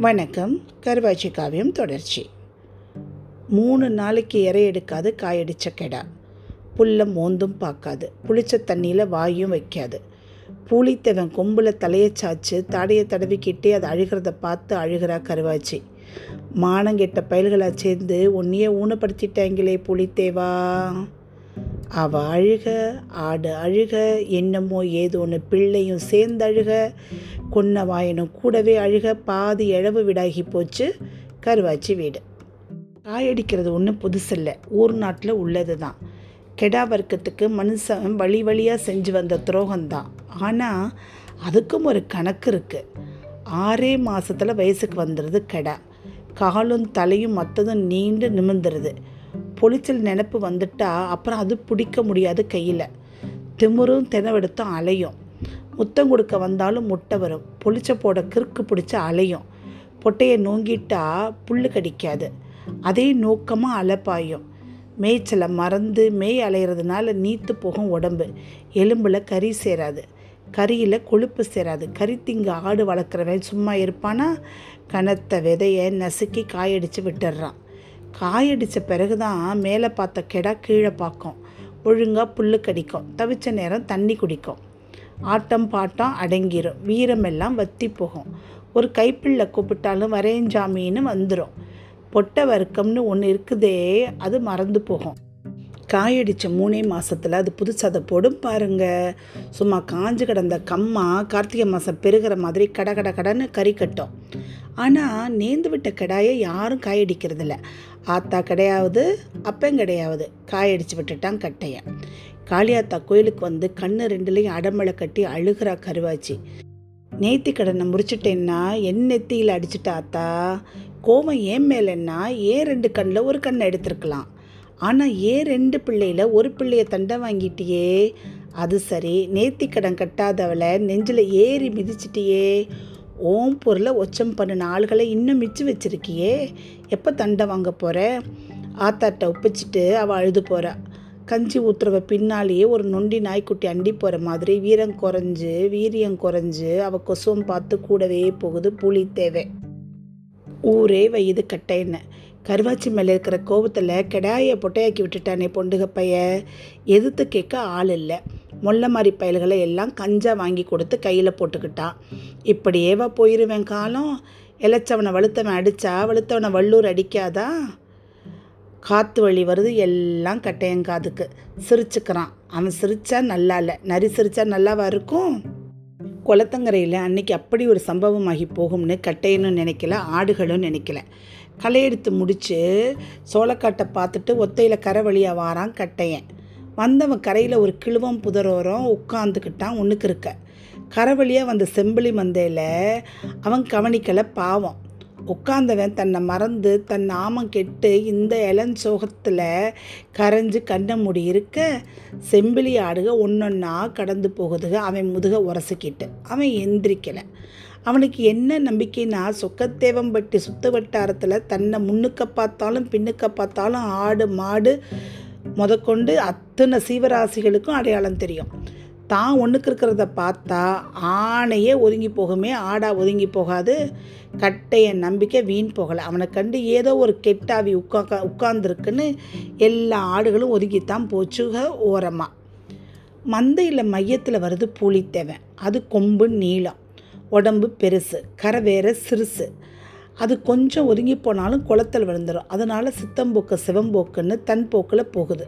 வணக்கம். கருவாச்சி காவியம் தொடர்ச்சி. மூணு நாளைக்கு இறை எடுக்காது காயடிச்ச கெடா. புல்ல மோந்தும் பார்க்காது புளிச்ச தண்ணியில் வாயும் வைக்காது. பூலித்தவன் கொம்பில் தலையை சாச்சு தாடையை தடவிக்கிட்டே அதை அழுகிறத பார்த்து அழுகிறா கருவாச்சி. மானங்கெட்ட பயல்களா சேர்ந்து உன்னையே ஊனப்படுத்திட்டாங்களே புளித்தேவா அவ அழுக ஆடு அழுக என்னமோ ஏதோன்னு பிள்ளையும் சேர்ந்து அழுக கொன்ன கூடவே அழுக பாதி இழவு விடாகி போச்சு கருவாச்சி வீடு. காயடிக்கிறது ஒன்றும் புதுசில்லை ஊர் நாட்டில் உள்ளது தான் கெடா வர்க்கத்துக்கு மனுஷன் வழி வழியாக செஞ்சு வந்த துரோகம்தான். ஆனால் அதுக்கும் ஒரு கணக்கு இருக்குது ஆறே மாதத்தில் வயசுக்கு வந்துடுது கெடா. காலும் தலையும் மற்றதும் நீண்டு நிமிந்துருது பொளிச்சல் நினப்பு வந்துட்டா அப்புறம் அது பிடிக்க முடியாது கையில். திமுறும் தினவெடுத்தும் அலையும். முத்தம் கொடுக்க வந்தாலும் முட்டை வரும். பொளிச்ச போட கிறுக்கு பிடிச்ச அலையும். பொட்டையை நோங்கிட்டா புல் கடிக்காது. அதே நோக்கமாக அலைப்பாயும் மேய்ச்சலை மறந்து மேய் அலையிறதுனால நீத்து போகும் உடம்பு. எலும்பில் கறி சேராது. கறியில் கொழுப்பு சேராது. கறி திங்க ஆடு வளர்க்குறவன் சும்மா இருப்பானா? கனத்த விதையை நசுக்கி காயடித்து விட்டுடுறான் காயடித்த பிறகு தான் மேலே பார்த்த கெடா கீழே பார்க்கும். ஒழுங்காக புல் கடிக்கும். தவிச்ச நேரம் தண்ணி குடிக்கும். ஆட்டம் பாட்டம் அடங்கிரும். வீரமெல்லாம் வத்தி போகும். ஒரு கைப்பிள்ளை கூப்பிட்டாலும் வரேஞ்சாமின்னு வந்துடும் பொட்டை வர்க்கம்னு ஒன்று இருக்குதே அது மறந்து போகும். காயடித்த மூணே மாதத்தில் அது புதுசாக அதை போடும் பாருங்க. சும்மா காஞ்சு கிடந்த கம்மா கார்த்திகை மாதம் பெருகிற மாதிரி கட கட கடன்னு கறி கட்டும். ஆனால் நேர்ந்து விட்ட கடாயை யாரும் காயடிக்கிறதில்ல. ஆத்தா கிடையாது அப்பன் கிடையாது காயடிச்சு விட்டுட்டான் கட்டையை காளியாத்தா கோயிலுக்கு வந்து கண்ணு ரெண்டுலேயும் அடமலை கட்டி அழுகிறா கருவாச்சி. நேத்தி கடனை முடிச்சிட்டேன்னா என் நெத்தியில் அடிச்சிட்டா ஆத்தா? கோவம் ஏன் மேலேன்னா ஏன் ரெண்டு கண்ணில் ஒரு கண்ணை எடுத்திருக்கலாம். ஆனால் ஏன் ரெண்டு பிள்ளையில் ஒரு பிள்ளைய தண்டை வாங்கிட்டியே? அது சரி நேத்தி கடன் கட்டாதவளை நெஞ்சில் ஏறி மிதிச்சிட்டியே? ஓம் பொருளை ஒச்சம் பண்ணின ஆள்களை இன்னும் மிச்சு வச்சிருக்கியே. எப்போ தண்டை வாங்க போகிற ஆத்தாட்ட ஒப்பிச்சிட்டு அவள் அழுது போகிறா கஞ்சி ஊற்றுறவ பின்னாலேயே ஒரு நொண்டி நாய்க்குட்டி அண்டி போகிற மாதிரி வீரம் குறைஞ்சு வீரியம் குறைஞ்சு அவள் கொசுவம் பார்த்து கூடவே போகுது புளி தேவை. ஊரே வயது கட்டைன்னு. கருவாச்சி மேலே இருக்கிற கோபத்தில் கெடாயை பொட்டையாக்கி விட்டுட்டானே பொண்டுக பைய. எதிர்த்து கேட்க ஆள் இல்லை. முல்ல மாதிரி பயல்களை எல்லாம் கஞ்சா வாங்கி கொடுத்து கையில் போட்டுக்கிட்டான் இப்படியேவா போயிருவேன் காலம்? இளைச்சவனை வலுத்தவன் அடித்தா வலுத்தவனை வள்ளூர் அடிக்காதா? காற்று வழி வருது எல்லாம் கட்டையங்காதுக்கு. சிரிச்சுக்கிறான். அவன் சிரித்தா நல்லா இல்லை. நரி சிரித்தா நல்லாவா இருக்கும்? குளத்தங்கரையில் அன்னைக்கு அப்படி ஒரு சம்பவமாகி போகும்னு கட்டையனும் நினைக்கல ஆடுகளும் நினைக்கல. களையெடுத்து முடித்து சோளக்காட்டை பார்த்துட்டு ஒத்தையில் கரை வழியாக வாரான் கட்டையன். வந்தவன் கரையில் ஒரு கிழுவம் புதரோரம் உட்காந்துக்கிட்டான் ஒன்றுக்கு இருக்க. கரை வழியாக வந்த செம்பிளி மந்தையில் அவன் கவனிக்கலை பாவம். உட்காந்தவன் தன்னை மறந்து தன் நாமம் கெட்டு இந்த இளஞ்சோகத்தில் கரைஞ்சு கண்ண முடி இருக்க செம்பிளி ஆடுக ஒன்றொன்னா கடந்து போகுதுக அவன் முதுக உரசிக்கிட்டு. அவன் எந்திரிக்கலை. அவனுக்கு என்ன நம்பிக்கைனா சொக்கத்தேவம்பட்டி சுத்து வட்டாரத்தில் தன்னை முன்னுக்க பார்த்தாலும் பின்னுக்க பார்த்தாலும் ஆடு மாடு முதற்கொண்டு அத்தனை சீவராசிகளுக்கும் அடையாளம் தெரியும். தான் ஒன்றுக்கு இருக்கிறத பார்த்தா ஆணையே ஒதுங்கி போகுமே ஆடா ஒதுங்கி போகாது கட்டைய நம்பிக்கை வீண் போகலை. அவனை கண்டு ஏதோ ஒரு கெட்டாவி உட்கா உட்கார்ந்துருக்குன்னு எல்லா ஆடுகளும் ஒதுங்கித்தான் போச்சுக ஓரமாக மந்தையில் மையத்தில் வருது பூலித்தேவன். அது கொம்பு நீளம். உடம்பு பெருசு. கரை வேற சிறுசு. அது கொஞ்சம் ஒதுங்கி போனாலும் குளத்தில் விழுந்துடும் அதனால் சித்தம்போக்கு சிவம்போக்குன்னு தன் போக்கில் போகுது.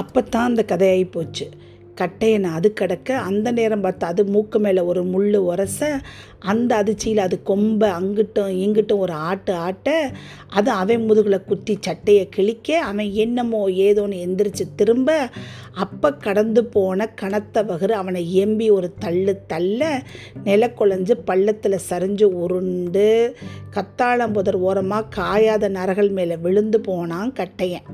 அப்போ தான் அந்த கதையாகி போச்சு. கட்டையனை அது கிடக்க அந்த நேரம் பார்த்து அது மூக்கு மேலே ஒரு முள் உரச அந்த அதிர்ச்சியில் அது கொம்பை அங்கிட்டும் இங்கிட்டும் ஒரு ஆட்டு ஆட்ட அது அவன் முதுகில் குத்தி சட்டையை கிழிக்க அவன் என்னமோ ஏதோன்னு எந்திரிச்சு திரும்ப அப்போ கடந்து போன கனத்த வகுறு அவனை எம்பி ஒரு தள்ளு தள்ள நில குழஞ்சு பள்ளத்தில் சரிஞ்சு உருண்டு கத்தாழம்புதர் ஓரமாக காயாத நரகள் மேலே விழுந்து போனான் கட்டையன்.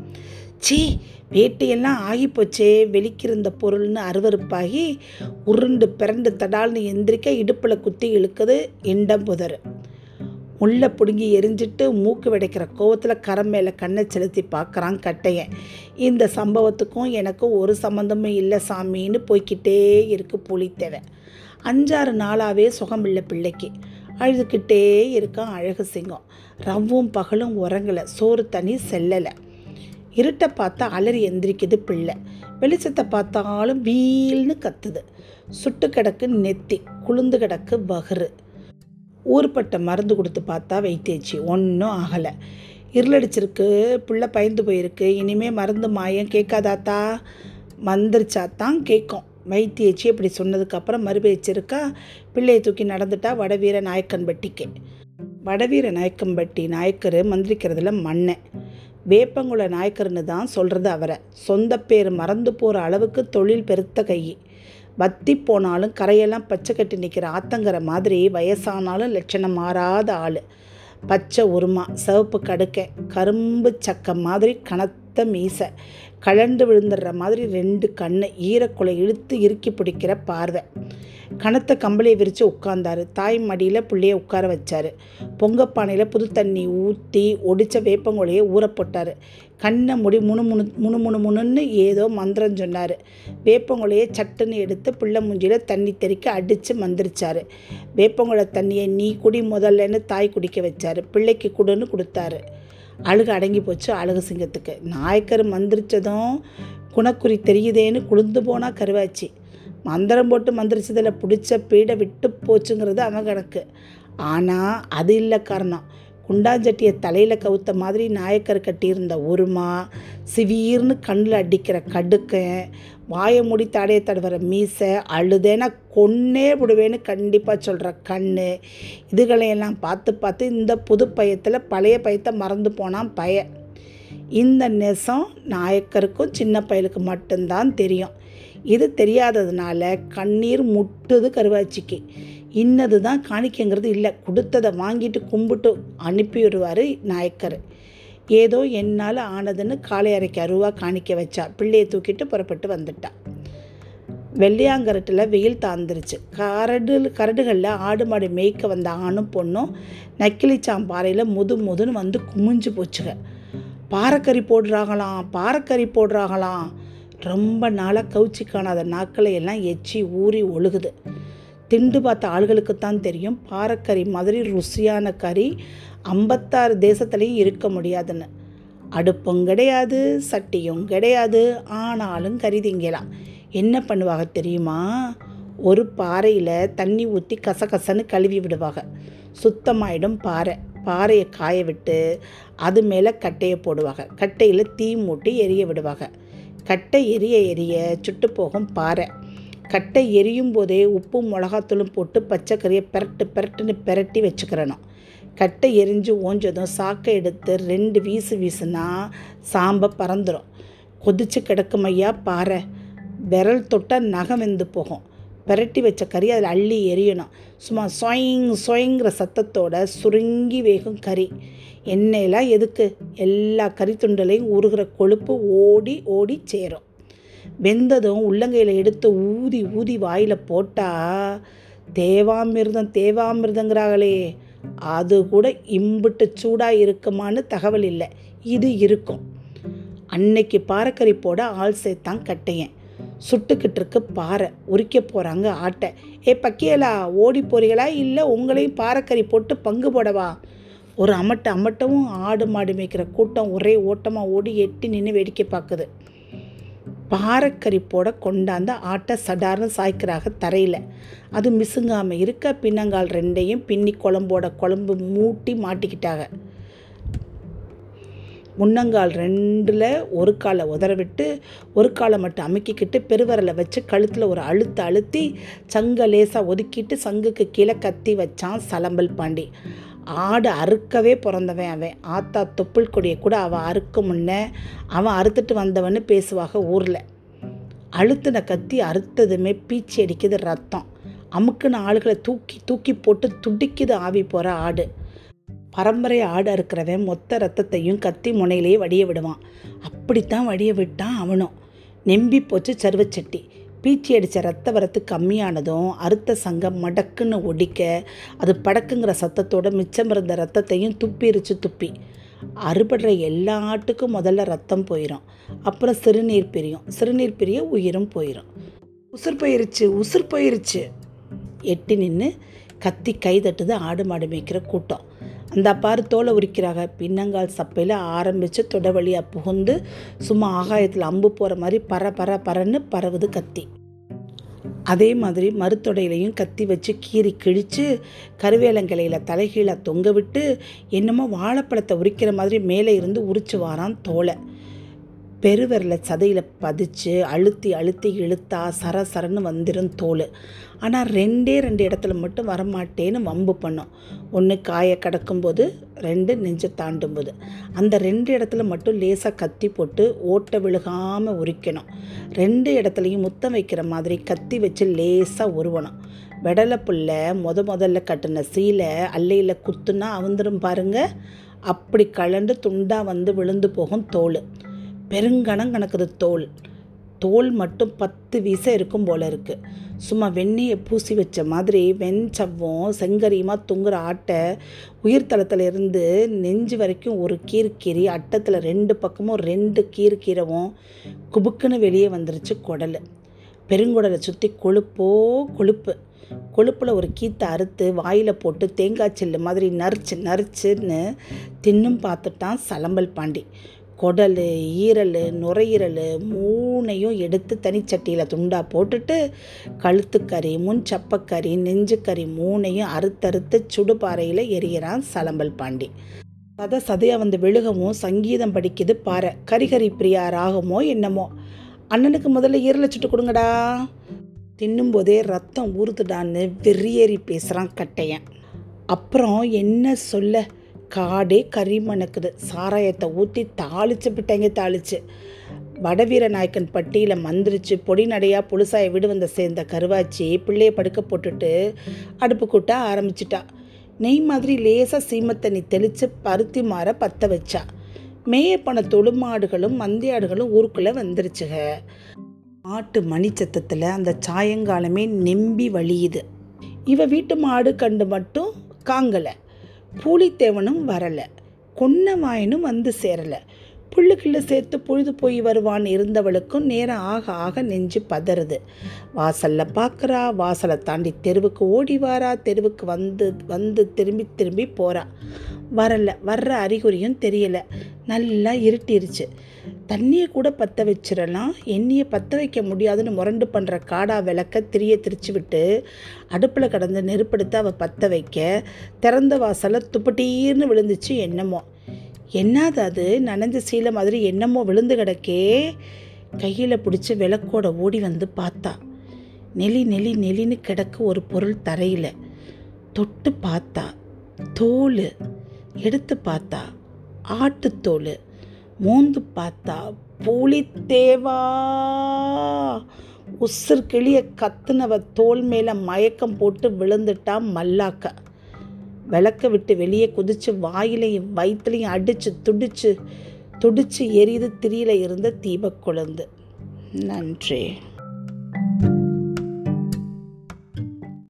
சீ வேட்டையெல்லாம் ஆகிப்போச்சே வெளிக்கிருந்த பொருள்னு அருவறுப்பாகி உருண்டு பிறண்டு தடால்னு எந்திரிக்க இடுப்பில் குத்தி இழுக்குது இண்டம் புதர் முள்ளை பிடுங்கி எரிஞ்சிட்டு மூக்கு விடைக்கிற கோவத்தில் கரம் மேலே கண்ணை செலுத்தி பார்க்குறான் கட்டையன் இந்த சம்பவத்துக்கும் எனக்கும் ஒரு சம்மந்தமும் இல்லை சாமின்னு போய்க்கிட்டே இருக்கு புலித்தேவை. அஞ்சாறு நாளாகவே சுகம் இல்லை பிள்ளைக்கு. அழுதுகிட்டே இருக்கான் அழகு சிங்கம். ரவ்வும் பகலும் உறங்கலை சோறு தண்ணி செல்லலை. இருட்டை பார்த்தா அலறி எந்திரிக்குது பிள்ளை. வெளிச்சத்தை பார்த்தாலும் வீல்னு கத்துது. சுட்டு கிடக்கு நெத்தி குளுந்து கிடக்கு வகுறு ஊர்பட்ட மருந்து கொடுத்து பார்த்தா வைத்தியச்சி ஒன்றும் ஆகலை. இருளடிச்சிருக்கு பிள்ளை பயந்து போயிருக்கு இனிமே மருந்து மாயம் கேட்காதாத்தா? மந்திரிச்சாத்தான் கேட்கும். வைத்தியச்சி இப்படி சொன்னதுக்கப்புறம் மறுபேச்சிருக்கா பிள்ளையை தூக்கி நடந்துட்டா வடவீர நாயக்கன்பட்டிக்கு. வடவீர நாயக்கம்பட்டி நாயக்கர் மந்திரிக்கிறதுல மண்ணை. வேப்பங்குள நாயக்கர்னு தான் சொல்கிறது அவரை. சொந்த பேர் மறந்து போகிற அளவுக்கு தொழில் பெருத்த கை வத்தி போனாலும் கரையெல்லாம் பச்சை கட்டி நிற்கிற ஆத்தங்கிற மாதிரி வயசானாலும் லட்சணம் மாறாத ஆள். பச்சை உருமா சிவப்பு கடுக்கை கரும்பு சக்கை மாதிரி கனத்த மீசை. கலண்டு விழுந்துடுற மாதிரி ரெண்டு கண்ணு ஈரக்குலை இழுத்து இறுக்கி பிடிக்கிற பார்வை. கனத்த கம்பளியை விரித்து உட்கார்ந்தார். தாய் மடியில் பிள்ளைய உட்கார வச்சார். பொங்கப்பானையில் புது தண்ணி ஊற்றி ஒடித்த வேப்பங்குலையை ஊற போட்டார். கண்ணை முடி முணு முணு முணு முணு முணுன்னு ஏதோ மந்திரம் சொன்னார். வேப்பங்குலையை சட்டுன்னு எடுத்து பிள்ளை மூஞ்சியில் தண்ணி தெறிக்க அடித்து மந்திரிச்சாரு. வேப்பங்குலை தண்ணியை நீ குடி முதல்லன்னு தாய் குடிக்க வச்சார். பிள்ளைக்கு குடுன்னு கொடுத்தாரு. அழுகு அடங்கி போச்சு அழகு சிங்கத்துக்கு. நாயக்கர் மந்திரிச்சதும் குணக்குறி தெரியுதேன்னு குளிர்ந்து போனால் கருவாச்சு. மந்திரம் போட்டு மந்திரிச்சதில் பிடிச்ச பீடை விட்டு போச்சுங்கிறது அவன் கணக்கு ஆனால் அது இல்லை காரணம். குண்டாஞ்சட்டியை தலையில் கவுத்த மாதிரி நாயக்கர் கட்டியிருந்த உருமா சிவீர்னு கண்ணில் அடிக்கிற கடுக்கன் வாயை மூடி தாடையை தடவுற மீசை அழுதேன்னா கொன்னே விடுவேன்னு கண்டிப்பாக சொல்கிற கண் இதுகளையெல்லாம் பார்த்து பார்த்து இந்த புது பயத்தில் பழைய பயத்தை மறந்து போனான் பய. இந்த நெசம் நாயக்கருக்கும் சின்ன பயலுக்கு மட்டும்தான் தெரியும். இது தெரியாததுனால கண்ணீர் முட்டுது கருவாச்சிக்கு. இன்னது தான் காணிக்கைங்கிறது இல்லை. கொடுத்ததை வாங்கிட்டு கும்பிட்டு அனுப்பிவிடுவார் நாயக்கர். ஏதோ என்னால் ஆனதுன்னு காலை அரைக்கு அருவா காணிக்க வச்சா. பிள்ளையை தூக்கிட்டு புறப்பட்டு வந்துட்டா. வெள்ளையாங்கரட்டில் வெயில் தாழ்ந்துருச்சு. கரடு கரடுகளில் ஆடு மாடு மேய்க்க வந்த ஆணும் பொண்ணும் நக்கிலிச்சாம்பாறையில் முது முதுன்னு வந்து குமிஞ்சு போச்சுங்க பாறைக்கறி போடுறாங்களாம் பாறைக்கறி போடுறாங்களாம். ரொம்ப நாளாக கவுச்சி காணாத நாக்களை எல்லாம் எச்சி ஊறி ஒழுகுது. திண்டு பார்த்த ஆள்களுக்கு தான் தெரியும். பாறைக்கறி மாதிரி ருசியான கறி ஐம்பத்தாறு தேசத்துலேயும் இருக்க முடியாதுன்னு. அடுப்பும் கிடையாது சட்டியும் கிடையாது ஆனாலும் கறி திங்கலாம் என்ன பண்ணுவாங்க தெரியுமா? ஒரு பாறையில் தண்ணி ஊற்றி கசகசன்னு கழுவி விடுவாங்க சுத்தமாயிடும் பாறை. பாறையை காய விட்டு அது மேலே கட்டையை போடுவாங்க கட்டையில் தீ மூட்டி எரிய விடுவாங்க கட்டை எரிய எரிய சுட்டு போகும் பாறை. கட்டை எரியும் போதே உப்பும் மிளகாத்தூளும் போட்டு பச்சைக்கறியை பெரட்டு பெரட்டுன்னு பெரட்டி வச்சுக்கிறணும். கட்டை எரிஞ்சு ஓஞ்சதும் சாக்கை எடுத்து ரெண்டு வீசு வீசுனா சாம்பை பறந்துடும் கொதிச்சு கிடக்குமையா பாறை. விரல் தொட்டால் நகம் வெந்து போகும். பெரட்டி வச்ச கறி அதில் அள்ளி எரியணும். சும்மா சொயிங் சொயங்கிற சத்தத்தோட சுருங்கி வேகும் கறி. எண்ணெயெல்லாம் எதுக்கு? எல்லா கறி துண்டலையும் உருகிற கொழுப்பு ஓடி ஓடி சேரும். வெந்ததும் உள்ளங்கையில் எடுத்து ஊதி ஊதி வாயில் போட்டால் தேவாமிர்தம் தேவாமிர்தங்கிறாங்களே அது கூட இம்பிட்டு சூடாக இருக்குமான்னு தகவல் இல்லை. இது இருக்கும். அன்னைக்கு பாறைக்கறி போட ஆள் சேர்த்தான் கட்டையன். சுட்டுக்கிட்டு இருக்கு பாறை உரிக்க போகிறாங்க ஆட்டை. ஏ பக்கியலா ஓடி போறீங்களா? இல்லை உங்களையும் பாறைக்கறி போட்டு பங்கு போடவா? ஒரு அமட்ட அமட்டவும் ஆடு மாடு மேய்க்கிற கூட்டம் ஒரே ஓட்டமாக ஓடி எட்டி நின்று வேடிக்கை பார்க்குது. பாறைக்கறி போட கொண்டாந்த ஆட்டை சடார்னு சாய்க்கிறாங்க தரையில். அது மிசுங்காமல் இருக்க பின்னங்கால் ரெண்டையும் பின்னி குழம்போட குழம்பு மூட்டி மாட்டிக்கிட்டாங்க. முன்னங்கால் ரெண்டில் ஒரு காலை உதற விட்டு ஒரு காலை மட்டும் அமுக்கிக்கிட்டு பெருவரலை வச்சு கழுத்தில் ஒரு அழுத்த அழுத்தி சங்கை லேசாக ஒதுக்கிட்டு சங்குக்கு கீழே கத்தி வச்சான் சலம்பல் பாண்டி. ஆடு அறுக்கவே பிறந்தவன் அவன். ஆத்தா தொப்புள் கொடியை கூட அவன் அறுக்க முன்னே அவன் அறுத்துட்டு வந்தவன்னு பேசுவாங்க ஊரில். அழுத்தின கத்தி அறுத்ததுமே பீச்சி அடிக்குது ரத்தம். அமுக்குன ஆளுகளை தூக்கி தூக்கி போட்டு துடிக்குது ஆவி போகிற ஆடு. பரம்பரை ஆடு அறுக்கிறவன் மொத்த ரத்தத்தையும் கத்தி முனையிலேயே வடிய விடுவான். அப்படித்தான் வடிய விட்டான் அவனும். நெம்பி போச்சு சருவச்சட்டி. பீச்சி அடித்த ரத்த வரத்து கம்மியானதும் அறுத்த சங்கம் மடக்குன்னு ஒடிக்க அது படக்குங்கிற சத்தத்தோட மிச்சம் இருந்த ரத்தத்தையும் துப்பிரிச்சு துப்பி. அறுபடுற எல்லா ஆட்டுக்கும் முதல்ல ரத்தம் போயிடும் அப்புறம் சிறுநீர் பிரியும். சிறுநீர் பிரிய உயிரும் போயிடும் உசுர் போயிருச்சு உசுர் போயிருச்சு. எட்டி நின்று கத்தி கை தட்டுது ஆடு மாடு மேய்க்கிற கூட்டம். அந்த பாரு தோலை உரிக்கிறாங்க. பின்னங்கால் சப்பையில் ஆரம்பித்து தொட வழியாக புகுந்து சும்மா ஆகாயத்தில் அம்பு போகிற மாதிரி பற பற பறன்னு பரவுது கத்தி. அதே மாதிரி மறுத்தொடையிலையும் கத்தி வச்சு கீறி கிழித்து கருவேலங்கிளையில் தலைகீழாக தொங்க விட்டு என்னமோ வாழைப்பழத்தை உரிக்கிற மாதிரி மேலே இருந்து உரிச்சு வாரான் தோலை. பெருவரில் சதையில் பதிச்சு அழுத்தி அழுத்தி இழுத்தா சர சரன்னு வந்துடும் தோல். ஆனால் ரெண்டே ரெண்டு இடத்துல மட்டும் வரமாட்டேன்னு வம்பு பண்ணும். ஒன்று காயை கடக்கும்போது ரெண்டு நெஞ்சை தாண்டும் போது அந்த ரெண்டு இடத்துல மட்டும் லேசாக கத்தி போட்டு ஓட்டை விழுகாமல் உரிக்கணும். ரெண்டு இடத்துலையும் முத்தம் வைக்கிற மாதிரி கத்தி வச்சு லேசாக உருவணும். வெடலை புல்லை முத முதல்ல கட்டின சீலை அல்லையில் குத்துனா அவுந்துடும் பாருங்கள் அப்படி கலண்டு துண்டாக வந்து விழுந்து போகும் தோல். பெருங்கணம் கணக்குது தோல். தோல் மட்டும் பத்து வீசம் இருக்கும் போல இருக்குது சும்மா வெண்ணெயை பூசி வச்ச மாதிரி வெஞ்சவ்வும் செங்கரியுமா தொங்குற ஆட்டை உயிர்த்தலத்தில் இருந்து நெஞ்சு வரைக்கும் ஒரு கீர் கீறி அட்டத்தில் ரெண்டு பக்கமும் ரெண்டு கீர் கீரவும் குபுக்குன்னு வெளியே வந்துருச்சு குடல். பெருங்குடலை சுற்றி கொழுப்போ கொழுப்பு. கொழுப்பில் ஒரு கீத்தை அறுத்து வாயில் போட்டு தேங்காய் செல்லு மாதிரி நரிச்சு நரிச்சுன்னு தின்னும் பார்த்துட்டான் சலம்பல் பாண்டி. குடல் ஈரல் நுரையீரல் மூணையும் எடுத்து தனிச்சட்டியில் துண்டாக போட்டுட்டு கழுத்துக்கறி முன் சப்பக்கறி நெஞ்சுக்கறி மூணையும் அறுத்தறுத்து சுடுபாறையில் எரியிறான் சலம்பல் பாண்டி. சத சதையாக வந்து விழுகவும் சங்கீதம் படிக்குது பாறை. கரிகரி பிரியா ராகமோ என்னமோ. அண்ணனுக்கு முதல்ல ஈரலை சுட்டு கொடுங்கடா. தின்னும்போதே ரத்தம் ஊறுதுடான்னு வெறியேறி பேசுகிறான் கட்டையன். அப்புறம் என்ன சொல்ல? காடே கறி மணக்குது. சாராயத்தை ஊற்றி தாளிச்சு விட்டாங்க தாளிச்சு. வடவீர நாயக்கன் பட்டியில் மந்திரிச்சு பொடி நடையாக புழுசாய விடு வந்த சேர்ந்த கருவாச்சி பிள்ளைய படுக்க போட்டுட்டு அடுப்பு கூட்ட ஆரம்பிச்சிட்டா. நெய் மாதிரி லேசாக சீமத்தண்ணி தெளித்து பருத்தி மாற பற்ற வச்சா. மேய பண தொழுமாடுகளும் மந்தியாடுகளும் ஊருக்குள்ளே வந்துருச்சுக. மாட்டு மணிச்சத்தத்தில் அந்த சாயங்காலமே நெம்பி வழியுது. இவ வீட்டு மாடு கண்டு மட்டும் காங்கலை. பூலித்தேவனும் வரலை. கொன்னவாயனும் வந்து சேரலை. புள்ளுக்குள்ளே சேர்த்து பொழுது போய் வருவான் இருந்தவளுக்கும் நேரம் ஆக ஆக நெஞ்சு பதறுது. வாசலில் பார்க்குறா வாசலை தாண்டி தெருவுக்கு ஓடி வாரா தெருவுக்கு வந்து வந்து திரும்பி திரும்பி போகிறா வரலை வர்ற அறிகுறியும் தெரியலை. நல்லா இருட்டிருச்சு. தண்ணியை கூட பற்ற வச்சிடலாம் எண்ணியை பற்ற வைக்க முடியாதுன்னு முரண்டு பண்ணுற காடா விளக்க திரிய திரிச்சு விட்டு அடுப்பில் கடந்து நெருப்படுத்த அவள் பற்ற வைக்க திறந்த வாசலை துப்பட்டீர்னு விழுந்துச்சு என்னமோ. என்னது அது? நனைஞ்ச சீலை மாதிரி என்னமோ விழுந்து கிடக்கே. கையில் பிடிச்சி விளக்கோட ஓடி வந்து பார்த்தா. நெலி நெலி நெலின்னு கிடக்கு ஒரு பொருள் தரையில். தொட்டு பார்த்தா. தோல். எடுத்து பார்த்தா. ஆட்டுத்தோல் மூந்து பார்த்தா புலித்தேவா! உசுர் கிளிய கத்துனவ தோல் மேலே மயக்கம் போட்டு விழுந்துட்டா மல்லாக்க. விளக்க விட்டு வெளியே குதிச்சு வாயிலையும் வயிற்றுலையும் அடித்து துடிச்சு துடிச்சு எரியுது திரியில இருந்த தீபக் குழந்து. நன்றி.